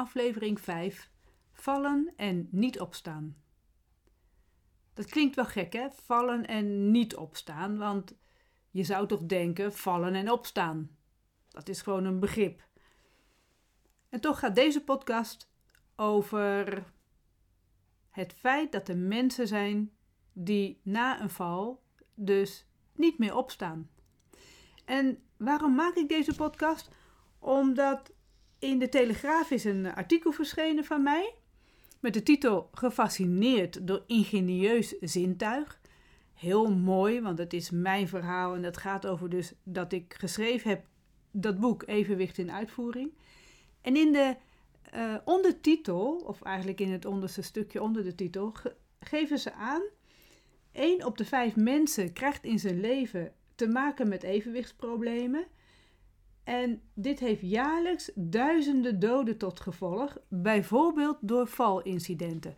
aflevering 5: Vallen en niet opstaan. Dat klinkt wel gek, hè? Vallen en niet opstaan, want je zou toch denken vallen en opstaan. Dat is gewoon een begrip. En toch gaat deze podcast over het feit dat er mensen zijn die na een val dus niet meer opstaan. En waarom maak ik deze podcast? Omdat in de Telegraaf is een artikel verschenen van mij met de titel Gefascineerd door ingenieus zintuig. Heel mooi, want het is mijn verhaal en dat gaat over dus dat ik geschreven heb dat boek Evenwicht in uitvoering. En in de uh, ondertitel, of eigenlijk in het onderste stukje onder de titel, geven ze aan: 1 op de 5 mensen krijgt in zijn leven te maken met evenwichtsproblemen. En dit heeft jaarlijks duizenden doden tot gevolg, bijvoorbeeld door valincidenten.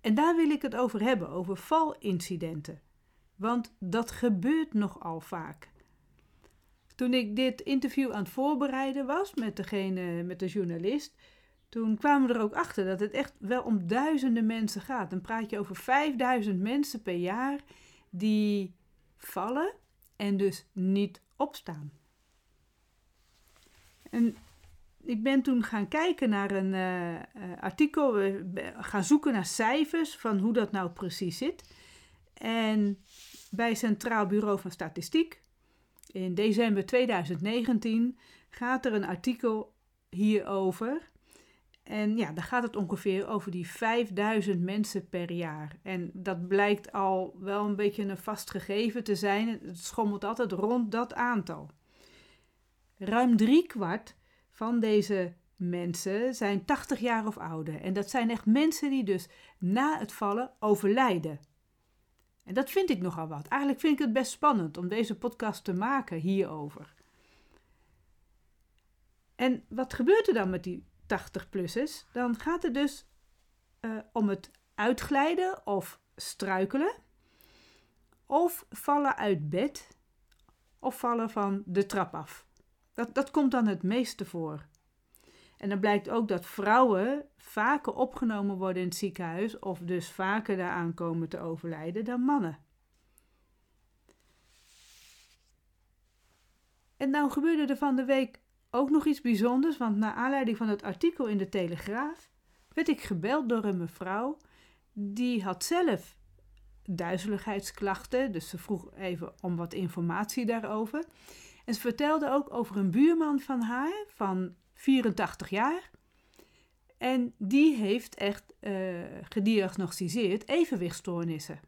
En daar wil ik het over hebben, over valincidenten. Want dat gebeurt nogal vaak. Toen ik dit interview aan het voorbereiden was met, degene, met de journalist, toen kwamen we er ook achter dat het echt wel om duizenden mensen gaat. Dan praat je over 5000 mensen per jaar die vallen en dus niet opstaan. En ik ben toen gaan kijken naar een uh, artikel, gaan zoeken naar cijfers van hoe dat nou precies zit. En bij Centraal Bureau van Statistiek in december 2019 gaat er een artikel hierover. En ja, dan gaat het ongeveer over die 5000 mensen per jaar. En dat blijkt al wel een beetje een vast gegeven te zijn. Het schommelt altijd rond dat aantal. Ruim driekwart van deze mensen zijn 80 jaar of ouder. En dat zijn echt mensen die dus na het vallen overlijden. En dat vind ik nogal wat. Eigenlijk vind ik het best spannend om deze podcast te maken hierover. En wat gebeurt er dan met die 80-plussers? Dan gaat het dus uh, om het uitglijden of struikelen, of vallen uit bed, of vallen van de trap af. Dat, dat komt dan het meeste voor. En dan blijkt ook dat vrouwen vaker opgenomen worden in het ziekenhuis of dus vaker daaraan komen te overlijden dan mannen. En nou gebeurde er van de week ook nog iets bijzonders, want naar aanleiding van het artikel in de Telegraaf werd ik gebeld door een mevrouw die had zelf duizeligheidsklachten, dus ze vroeg even om wat informatie daarover. En ze vertelde ook over een buurman van haar van 84 jaar. En die heeft echt uh, gediagnosticeerd evenwichtstoornissen.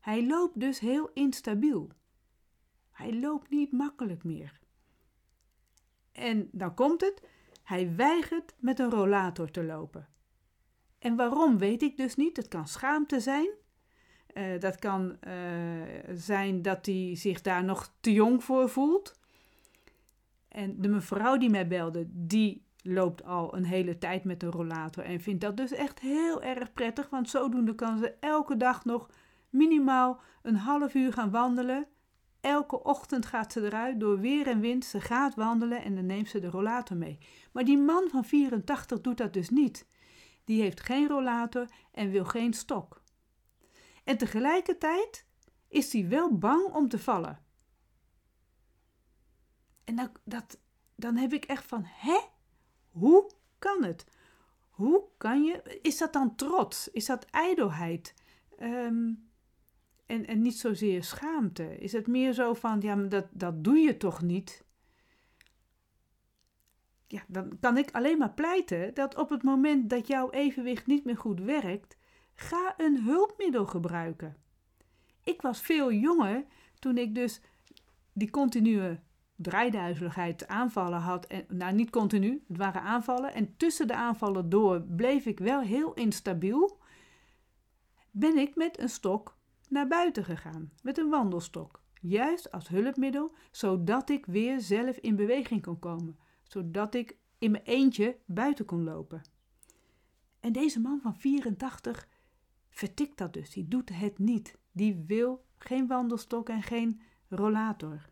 Hij loopt dus heel instabiel. Hij loopt niet makkelijk meer. En dan komt het, hij weigert met een rollator te lopen. En waarom weet ik dus niet. Het kan schaamte zijn. Uh, dat kan uh, zijn dat hij zich daar nog te jong voor voelt. En de mevrouw die mij belde, die loopt al een hele tijd met een rollator en vindt dat dus echt heel erg prettig, want zodoende kan ze elke dag nog minimaal een half uur gaan wandelen. Elke ochtend gaat ze eruit door weer en wind. Ze gaat wandelen en dan neemt ze de rollator mee. Maar die man van 84 doet dat dus niet. Die heeft geen rollator en wil geen stok. En tegelijkertijd is hij wel bang om te vallen. En dan, dat, dan heb ik echt van, hè? Hoe kan het? Hoe kan je, is dat dan trots? Is dat ijdelheid? Ehm, en, en niet zozeer schaamte? Is het meer zo van, ja, maar dat, dat doe je toch niet? Ja, dan kan ik alleen maar pleiten dat op het moment dat jouw evenwicht niet meer goed werkt, ga een hulpmiddel gebruiken. Ik was veel jonger toen ik dus die continue draaiduizeligheid aanvallen had. En, nou, niet continu, het waren aanvallen. En tussen de aanvallen door bleef ik wel heel instabiel. Ben ik met een stok naar buiten gegaan, met een wandelstok. Juist als hulpmiddel, zodat ik weer zelf in beweging kon komen. Zodat ik in mijn eentje buiten kon lopen. En deze man van 84 vertikt dat dus. Die doet het niet. Die wil geen wandelstok en geen rollator.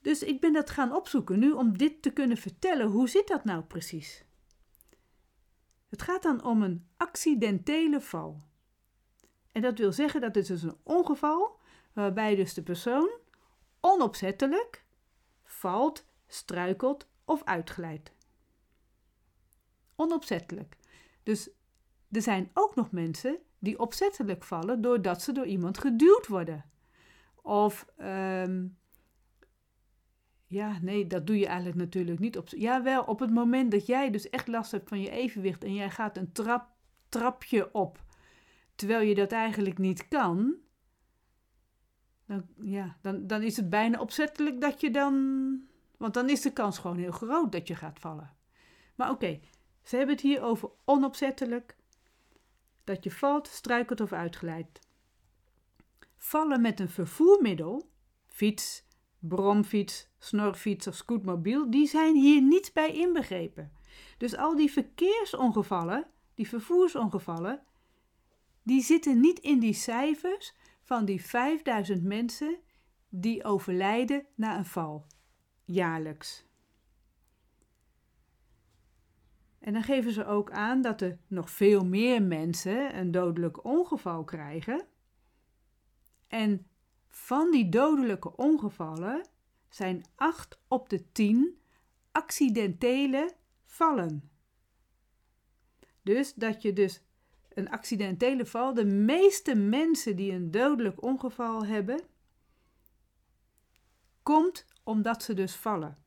Dus ik ben dat gaan opzoeken nu om dit te kunnen vertellen. Hoe zit dat nou precies? Het gaat dan om een accidentele val. En dat wil zeggen dat het dus een ongeval waarbij dus de persoon onopzettelijk valt, struikelt of uitglijdt. Onopzettelijk. Dus er zijn ook nog mensen die opzettelijk vallen doordat ze door iemand geduwd worden. Of, ehm, ja, nee, dat doe je eigenlijk natuurlijk niet op. Ja, wel op het moment dat jij dus echt last hebt van je evenwicht en jij gaat een trap, trapje op, terwijl je dat eigenlijk niet kan, dan, ja, dan, dan is het bijna opzettelijk dat je dan. Want dan is de kans gewoon heel groot dat je gaat vallen. Maar oké, ze hebben het hier over onopzettelijk. Dat je valt, struikelt of uitglijdt. Vallen met een vervoermiddel, fiets, bromfiets, snorfiets of scootmobiel, die zijn hier niet bij inbegrepen. Dus al die verkeersongevallen, die vervoersongevallen, die zitten niet in die cijfers van die 5000 mensen die overlijden na een val, jaarlijks. En dan geven ze ook aan dat er nog veel meer mensen een dodelijk ongeval krijgen. En van die dodelijke ongevallen zijn 8 op de 10 accidentele vallen. Dus dat je dus een accidentele val, de meeste mensen die een dodelijk ongeval hebben, komt omdat ze dus vallen.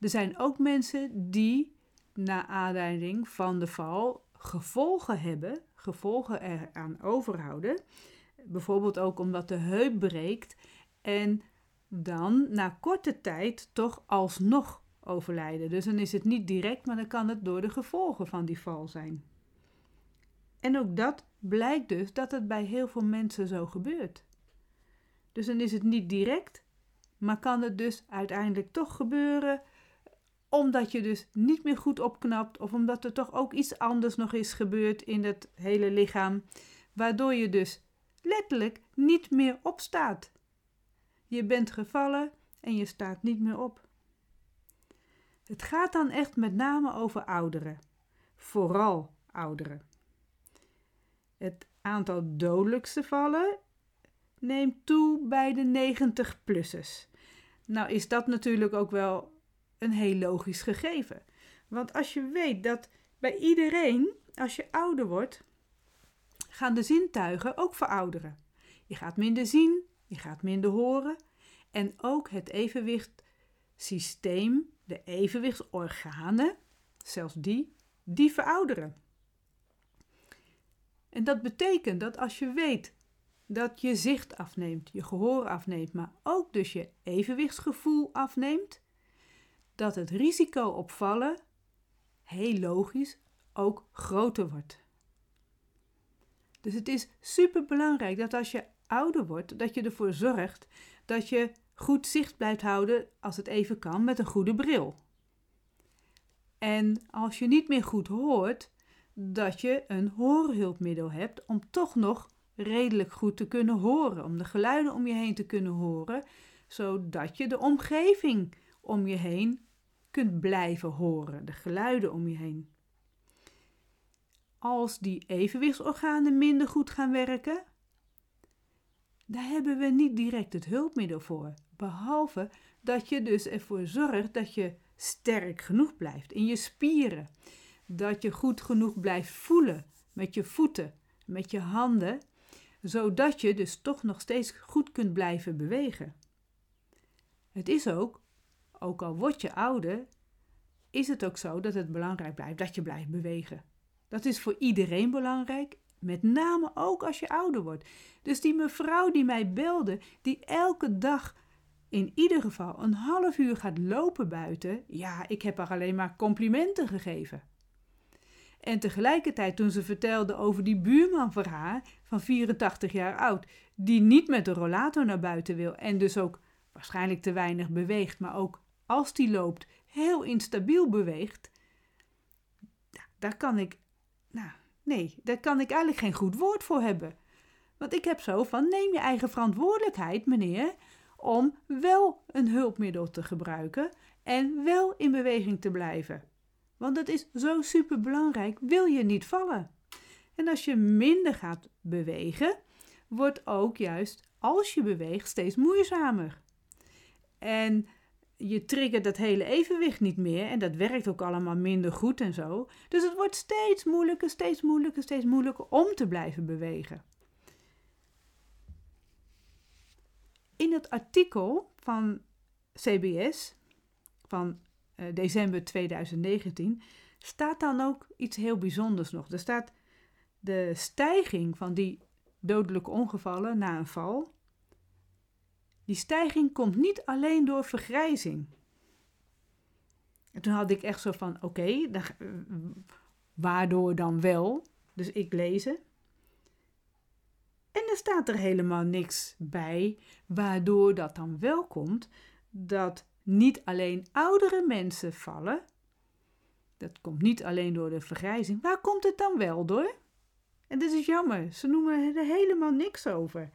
Er zijn ook mensen die na aanleiding van de val gevolgen hebben, gevolgen eraan overhouden. Bijvoorbeeld ook omdat de heup breekt en dan na korte tijd toch alsnog overlijden. Dus dan is het niet direct, maar dan kan het door de gevolgen van die val zijn. En ook dat blijkt dus dat het bij heel veel mensen zo gebeurt. Dus dan is het niet direct, maar kan het dus uiteindelijk toch gebeuren omdat je dus niet meer goed opknapt of omdat er toch ook iets anders nog is gebeurd in het hele lichaam, waardoor je dus letterlijk niet meer opstaat. Je bent gevallen en je staat niet meer op. Het gaat dan echt met name over ouderen, vooral ouderen. Het aantal dodelijkste vallen neemt toe bij de 90-plussers. Nou is dat natuurlijk ook wel een heel logisch gegeven. Want als je weet dat bij iedereen, als je ouder wordt, gaan de zintuigen ook verouderen. Je gaat minder zien, je gaat minder horen en ook het evenwichtsysteem, de evenwichtsorganen, zelfs die, die verouderen. En dat betekent dat als je weet dat je zicht afneemt, je gehoor afneemt, maar ook dus je evenwichtsgevoel afneemt, dat het risico op vallen, heel logisch, ook groter wordt. Dus het is super belangrijk dat als je ouder wordt, dat je ervoor zorgt dat je goed zicht blijft houden als het even kan met een goede bril. En als je niet meer goed hoort, dat je een hoorhulpmiddel hebt om toch nog redelijk goed te kunnen horen, om de geluiden om je heen te kunnen horen, zodat je de omgeving om je heen kunt blijven horen, de geluiden om je heen. Als die evenwichtsorganen minder goed gaan werken, daar hebben we niet direct het hulpmiddel voor. Behalve dat je dus ervoor zorgt dat je sterk genoeg blijft in je spieren. Dat je goed genoeg blijft voelen met je voeten, met je handen, zodat je dus toch nog steeds goed kunt blijven bewegen. Het is ook ook al word je ouder, is het ook zo dat het belangrijk blijft dat je blijft bewegen. Dat is voor iedereen belangrijk, met name ook als je ouder wordt. Dus die mevrouw die mij belde, die elke dag in ieder geval een half uur gaat lopen buiten, ja, ik heb haar alleen maar complimenten gegeven. En tegelijkertijd toen ze vertelde over die buurman voor haar, van 84 jaar oud, die niet met de rollator naar buiten wil en dus ook waarschijnlijk te weinig beweegt, maar ook als die loopt, heel instabiel beweegt, daar kan ik, nou nee, daar kan ik eigenlijk geen goed woord voor hebben. Want ik heb zo van, neem je eigen verantwoordelijkheid, meneer, om wel een hulpmiddel te gebruiken en wel in beweging te blijven. Want dat is zo super belangrijk, wil je niet vallen. En als je minder gaat bewegen, wordt ook juist als je beweegt steeds moeizamer. En je triggert dat hele evenwicht niet meer en dat werkt ook allemaal minder goed en zo. Dus het wordt steeds moeilijker, steeds moeilijker, steeds moeilijker om te blijven bewegen. In het artikel van CBS van uh, december 2019 staat dan ook iets heel bijzonders nog. Er staat de stijging van die dodelijke ongevallen na een val die stijging komt niet alleen door vergrijzing. En toen had ik echt zo van: oké, waardoor dan wel? Dus ik lezen. En er staat er helemaal niks bij waardoor dat dan wel komt dat niet alleen oudere mensen vallen. Dat komt niet alleen door de vergrijzing. Waar komt het dan wel door? En dat is jammer. Ze noemen er helemaal niks over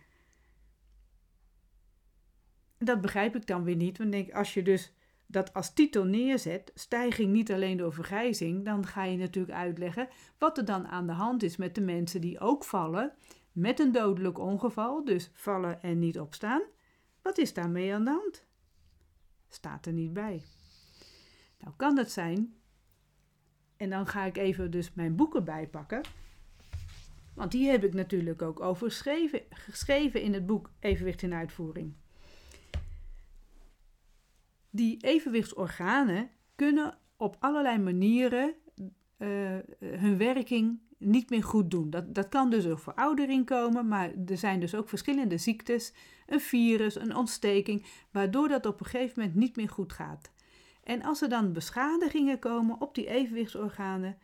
dat begrijp ik dan weer niet. Want denk, als je dus dat als titel neerzet, stijging niet alleen door vergrijzing, dan ga je natuurlijk uitleggen wat er dan aan de hand is met de mensen die ook vallen met een dodelijk ongeval, dus vallen en niet opstaan. Wat is daarmee aan de hand? Staat er niet bij. Nou kan het zijn, en dan ga ik even dus mijn boeken bijpakken. Want die heb ik natuurlijk ook over geschreven, geschreven in het boek Evenwicht in Uitvoering die evenwichtsorganen kunnen op allerlei manieren uh, hun werking niet meer goed doen. Dat, dat kan dus ook veroudering komen, maar er zijn dus ook verschillende ziektes, een virus, een ontsteking, waardoor dat op een gegeven moment niet meer goed gaat. En als er dan beschadigingen komen op die evenwichtsorganen,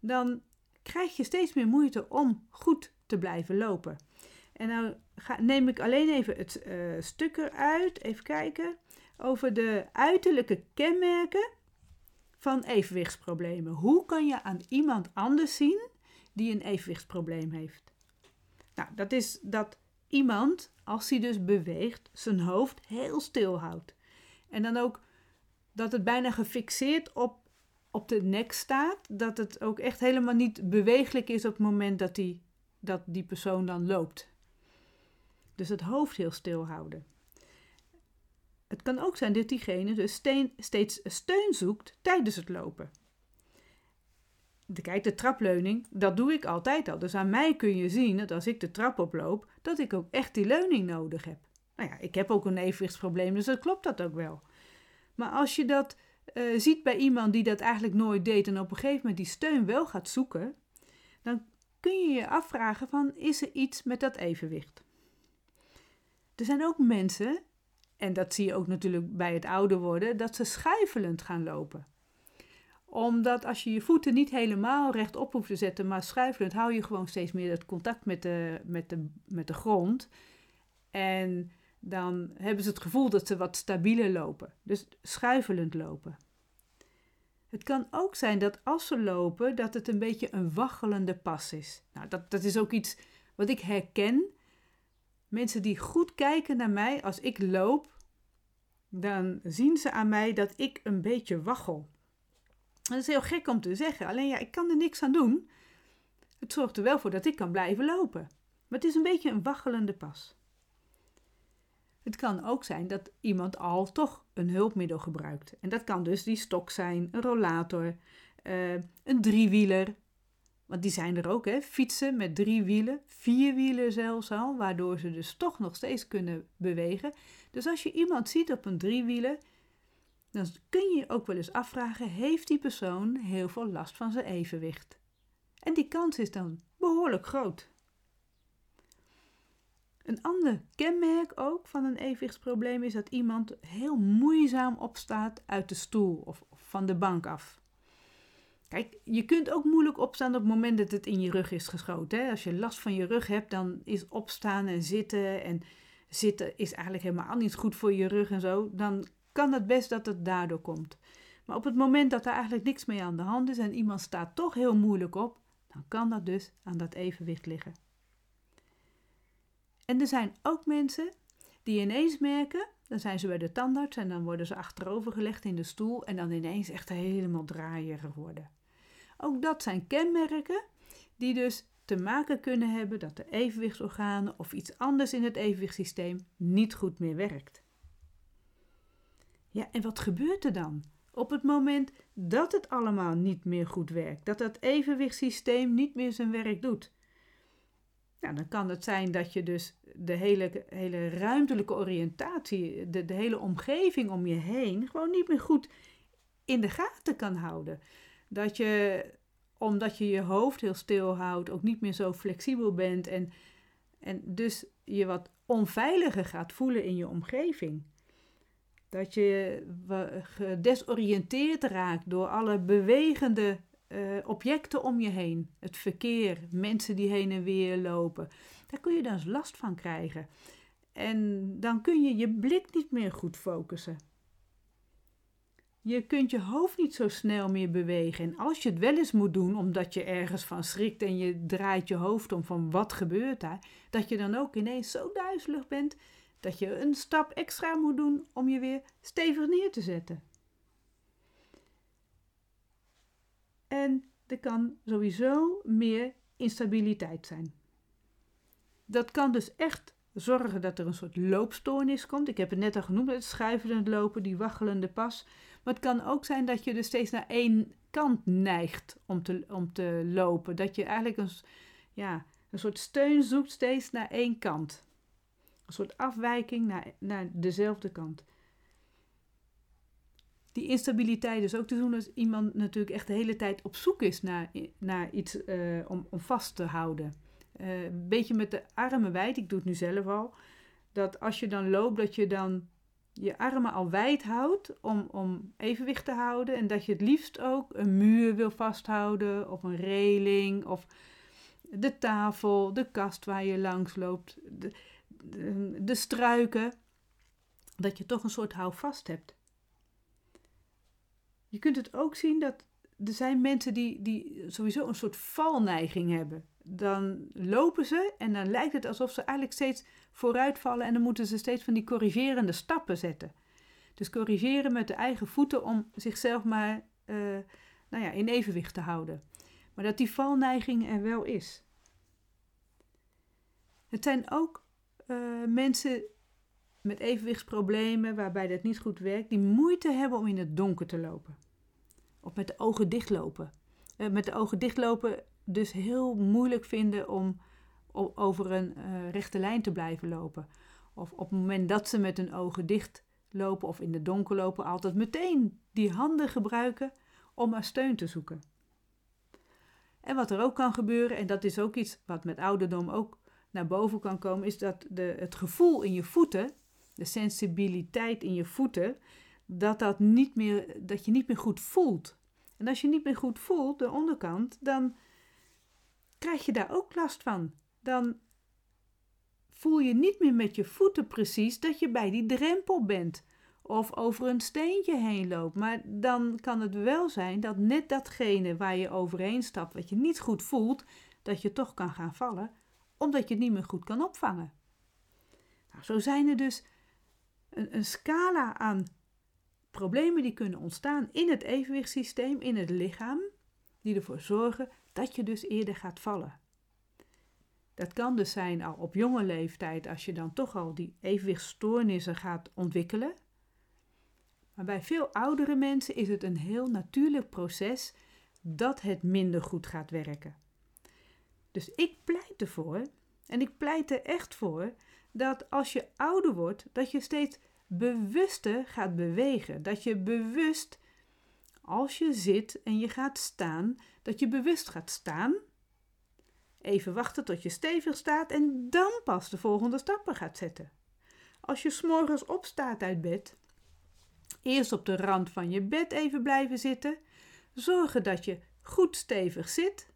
dan krijg je steeds meer moeite om goed te blijven lopen. En nou ga, neem ik alleen even het uh, stuk eruit, even kijken over de uiterlijke kenmerken van evenwichtsproblemen. Hoe kan je aan iemand anders zien die een evenwichtsprobleem heeft? Nou, dat is dat iemand, als hij dus beweegt, zijn hoofd heel stil houdt. En dan ook dat het bijna gefixeerd op, op de nek staat. Dat het ook echt helemaal niet bewegelijk is op het moment dat die, dat die persoon dan loopt. Dus het hoofd heel stil houden. Het kan ook zijn dat diegene dus steeds steun zoekt tijdens het lopen. De, kijk, de trapleuning, dat doe ik altijd al. Dus aan mij kun je zien dat als ik de trap oploop, dat ik ook echt die leuning nodig heb. Nou ja, ik heb ook een evenwichtsprobleem, dus dat klopt dat ook wel. Maar als je dat uh, ziet bij iemand die dat eigenlijk nooit deed en op een gegeven moment die steun wel gaat zoeken, dan kun je je afvragen van, is er iets met dat evenwicht? Er zijn ook mensen en dat zie je ook natuurlijk bij het ouder worden, dat ze schuifelend gaan lopen. Omdat als je je voeten niet helemaal rechtop hoeft te zetten, maar schuifelend, hou je gewoon steeds meer het contact met de, met de, met de grond. En dan hebben ze het gevoel dat ze wat stabieler lopen. Dus schuifelend lopen. Het kan ook zijn dat als ze lopen, dat het een beetje een waggelende pas is. Nou, dat, dat is ook iets wat ik herken Mensen die goed kijken naar mij als ik loop, dan zien ze aan mij dat ik een beetje waggel. Dat is heel gek om te zeggen, alleen ja, ik kan er niks aan doen. Het zorgt er wel voor dat ik kan blijven lopen. Maar het is een beetje een waggelende pas. Het kan ook zijn dat iemand al toch een hulpmiddel gebruikt. En dat kan dus die stok zijn, een rollator, uh, een driewieler, want die zijn er ook, hè? Fietsen met drie wielen, vier wielen zelfs al, waardoor ze dus toch nog steeds kunnen bewegen. Dus als je iemand ziet op een driewieler, dan kun je je ook wel eens afvragen: heeft die persoon heel veel last van zijn evenwicht? En die kans is dan behoorlijk groot. Een ander kenmerk ook van een evenwichtsprobleem is dat iemand heel moeizaam opstaat uit de stoel of van de bank af. Kijk, je kunt ook moeilijk opstaan op het moment dat het in je rug is geschoten. Hè? Als je last van je rug hebt, dan is opstaan en zitten en zitten is eigenlijk helemaal niet goed voor je rug en zo. Dan kan het best dat het daardoor komt. Maar op het moment dat er eigenlijk niks mee aan de hand is en iemand staat toch heel moeilijk op, dan kan dat dus aan dat evenwicht liggen. En er zijn ook mensen die ineens merken Dan zijn ze bij de tandarts en dan worden ze achterover gelegd in de stoel en dan ineens echt helemaal draaierig worden. Ook dat zijn kenmerken die dus te maken kunnen hebben dat de evenwichtsorganen of iets anders in het evenwichtssysteem niet goed meer werkt. Ja, en wat gebeurt er dan? Op het moment dat het allemaal niet meer goed werkt, dat dat evenwichtssysteem niet meer zijn werk doet. Nou, dan kan het zijn dat je dus de hele, hele ruimtelijke oriëntatie, de, de hele omgeving om je heen, gewoon niet meer goed in de gaten kan houden. Dat je, omdat je je hoofd heel stil houdt, ook niet meer zo flexibel bent en, en dus je wat onveiliger gaat voelen in je omgeving. Dat je gedesoriënteerd raakt door alle bewegende uh, objecten om je heen. Het verkeer, mensen die heen en weer lopen. Daar kun je dan eens last van krijgen. En dan kun je je blik niet meer goed focussen. Je kunt je hoofd niet zo snel meer bewegen. En als je het wel eens moet doen, omdat je ergens van schrikt en je draait je hoofd om van wat gebeurt daar, dat je dan ook ineens zo duizelig bent dat je een stap extra moet doen om je weer stevig neer te zetten. En er kan sowieso meer instabiliteit zijn. Dat kan dus echt zorgen dat er een soort loopstoornis komt. Ik heb het net al genoemd, het schuivelend lopen, die waggelende pas. Maar het kan ook zijn dat je dus steeds naar één kant neigt om te, om te lopen. Dat je eigenlijk een, ja, een soort steun zoekt steeds naar één kant. Een soort afwijking naar, naar dezelfde kant. Die instabiliteit is ook te doen als iemand natuurlijk echt de hele tijd op zoek is naar, naar iets uh, om, om vast te houden. Uh, een beetje met de armen wijd, ik doe het nu zelf al. Dat als je dan loopt, dat je dan je armen al wijd houdt om, om evenwicht te houden. En dat je het liefst ook een muur wil vasthouden of een reling of de tafel, de kast waar je langs loopt. De, de, struiken, dat je toch een soort houvast hebt. Je kunt het ook zien dat er zijn mensen die, die sowieso een soort valneiging hebben. Dan lopen ze en dan lijkt het alsof ze eigenlijk steeds vooruit vallen en dan moeten ze steeds van die corrigerende stappen zetten. Dus corrigeren met de eigen voeten om zichzelf maar uh, nou ja, in evenwicht te houden. Maar dat die valneiging er wel is. Het zijn ook uh, mensen met evenwichtsproblemen, waarbij dat niet goed werkt, die moeite hebben om in het donker te lopen. Of met de ogen dichtlopen. Uh, met de ogen dichtlopen dus heel moeilijk vinden om, over een uh, rechte lijn te blijven lopen. Of op het moment dat ze met hun ogen dicht lopen of in het donker lopen, altijd meteen die handen gebruiken om maar steun te zoeken. En wat er ook kan gebeuren, en dat is ook iets wat met ouderdom ook naar boven kan komen, is dat de, het gevoel in je voeten, de sensibiliteit in je voeten, dat, dat, niet meer, dat je niet meer goed voelt. En als je niet meer goed voelt, de onderkant, dan krijg je daar ook last van. Dan voel je niet meer met je voeten precies dat je bij die drempel bent of over een steentje heen loopt. Maar dan kan het wel zijn dat net datgene waar je overheen stapt, wat je niet goed voelt, dat je toch kan gaan vallen omdat je het niet meer goed kan opvangen. Nou, zo zijn er dus een, een scala aan problemen die kunnen ontstaan in het evenwichtssysteem, in het lichaam, die ervoor zorgen dat je dus eerder gaat vallen. Dat kan dus zijn al op jonge leeftijd, als je dan toch al die evenwichtstoornissen gaat ontwikkelen. Maar bij veel oudere mensen is het een heel natuurlijk proces dat het minder goed gaat werken. Dus ik pleit ervoor, en ik pleit er echt voor, dat als je ouder wordt, dat je steeds bewuster gaat bewegen. Dat je bewust, als je zit en je gaat staan, dat je bewust gaat staan. Even wachten tot je stevig staat en dan pas de volgende stappen gaat zetten. Als je s'morgens opstaat uit bed, eerst op de rand van je bed even blijven zitten, zorgen dat je goed stevig zit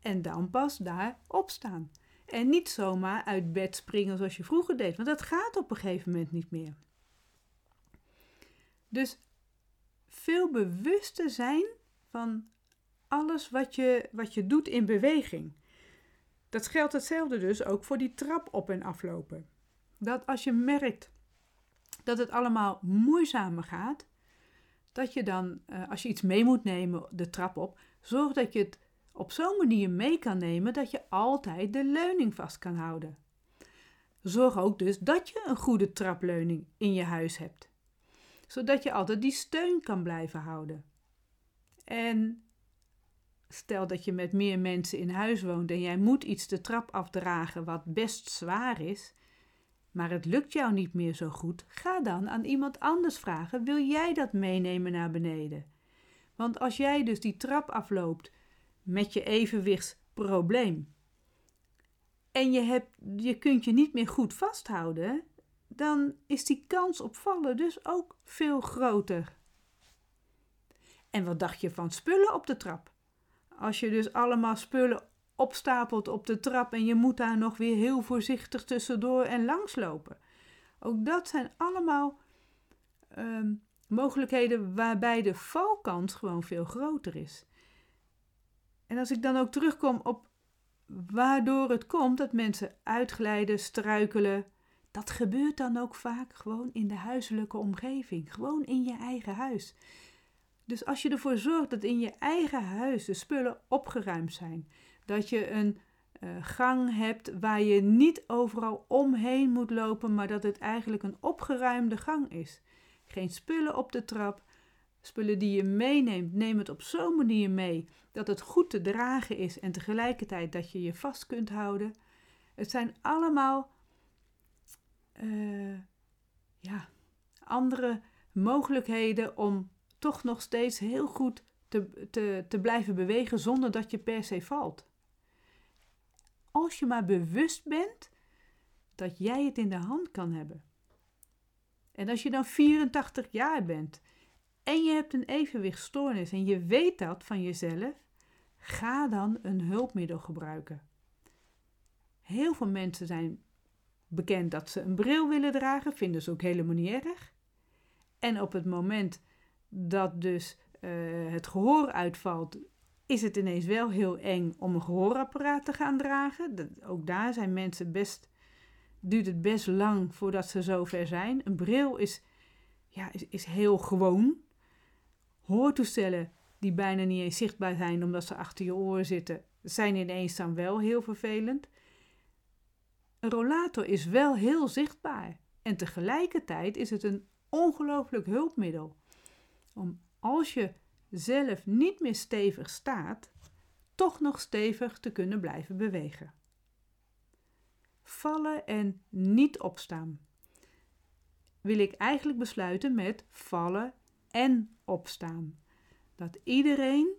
en dan pas daar opstaan. En niet zomaar uit bed springen zoals je vroeger deed, want dat gaat op een gegeven moment niet meer. Dus veel bewuster zijn van alles wat je, wat je doet in beweging. Dat geldt hetzelfde dus ook voor die trap op en aflopen. Dat als je merkt dat het allemaal moeizamer gaat, dat je dan, eh, als je iets mee moet nemen de trap op, zorg dat je het op zo'n manier mee kan nemen dat je altijd de leuning vast kan houden. Zorg ook dus dat je een goede trapleuning in je huis hebt, zodat je altijd die steun kan blijven houden. En stel dat je met meer mensen in huis woont en jij moet iets de trap afdragen wat best zwaar is, maar het lukt jou niet meer zo goed, ga dan aan iemand anders vragen: wil jij dat meenemen naar beneden? Want als jij dus die trap afloopt met je evenwichtsprobleem en je, hebt, je kunt je niet meer goed vasthouden, dan is die kans op vallen dus ook veel groter. En wat dacht je van spullen op de trap? Als je dus allemaal spullen opstapelt op de trap en je moet daar nog weer heel voorzichtig tussendoor en langslopen. Ook dat zijn allemaal ehm, mogelijkheden waarbij de valkans gewoon veel groter is. En als ik dan ook terugkom op waardoor het komt dat mensen uitglijden, struikelen, dat gebeurt dan ook vaak gewoon in de huiselijke omgeving, gewoon in je eigen huis. Dus als je ervoor zorgt dat in je eigen huis de spullen opgeruimd zijn, dat je een uh, gang hebt waar je niet overal omheen moet lopen, maar dat het eigenlijk een opgeruimde gang is. Geen spullen op de trap, spullen die je meeneemt, neem het op zo'n manier mee dat het goed te dragen is en tegelijkertijd dat je je vast kunt houden. Het zijn allemaal uh, ja, andere mogelijkheden om toch nog steeds heel goed te, te, te blijven bewegen zonder dat je per se valt. Als je maar bewust bent dat jij het in de hand kan hebben. En als je dan 84 jaar bent en je hebt een evenwichtstoornis en je weet dat van jezelf, ga dan een hulpmiddel gebruiken. Heel veel mensen zijn bekend dat ze een bril willen dragen, vinden ze ook helemaal niet erg. En op het moment dat dus uh, het gehoor uitvalt, is het ineens wel heel eng om een gehoorapparaat te gaan dragen. Dat, ook daar zijn mensen best, duurt het best lang voordat ze zover zijn. Een bril is, ja, is, is heel gewoon. Hoortoestellen die bijna niet eens zichtbaar zijn omdat ze achter je oren zitten, zijn ineens dan wel heel vervelend. Een rollator is wel heel zichtbaar en tegelijkertijd is het een ongelooflijk hulpmiddel om als je zelf niet meer stevig staat, toch nog stevig te kunnen blijven bewegen. Vallen en niet opstaan. Wil ik eigenlijk besluiten met vallen en opstaan. Dat iedereen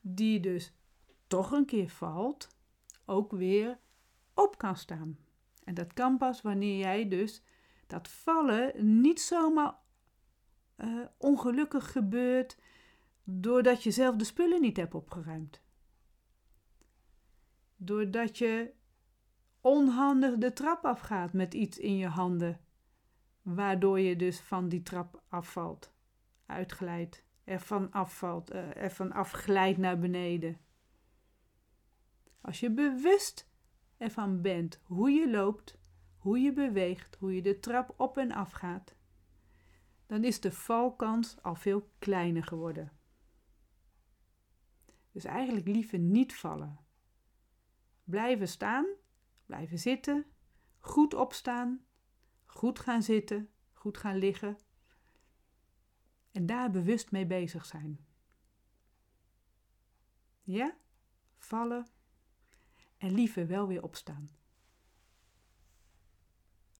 die dus toch een keer valt, ook weer op kan staan. En dat kan pas wanneer jij dus dat vallen niet zomaar uh, ongelukkig gebeurt doordat je zelf de spullen niet hebt opgeruimd. Doordat je onhandig de trap afgaat met iets in je handen, waardoor je dus van die trap afvalt, uitglijdt, ervan afvalt, uh, ervan afglijdt naar beneden. Als je bewust ervan bent hoe je loopt, hoe je beweegt, hoe je de trap op en af gaat, dan is de valkans al veel kleiner geworden. Dus eigenlijk liever niet vallen. Blijven staan, blijven zitten, goed opstaan, goed gaan zitten, goed gaan liggen en daar bewust mee bezig zijn. Ja? Vallen en liever wel weer opstaan.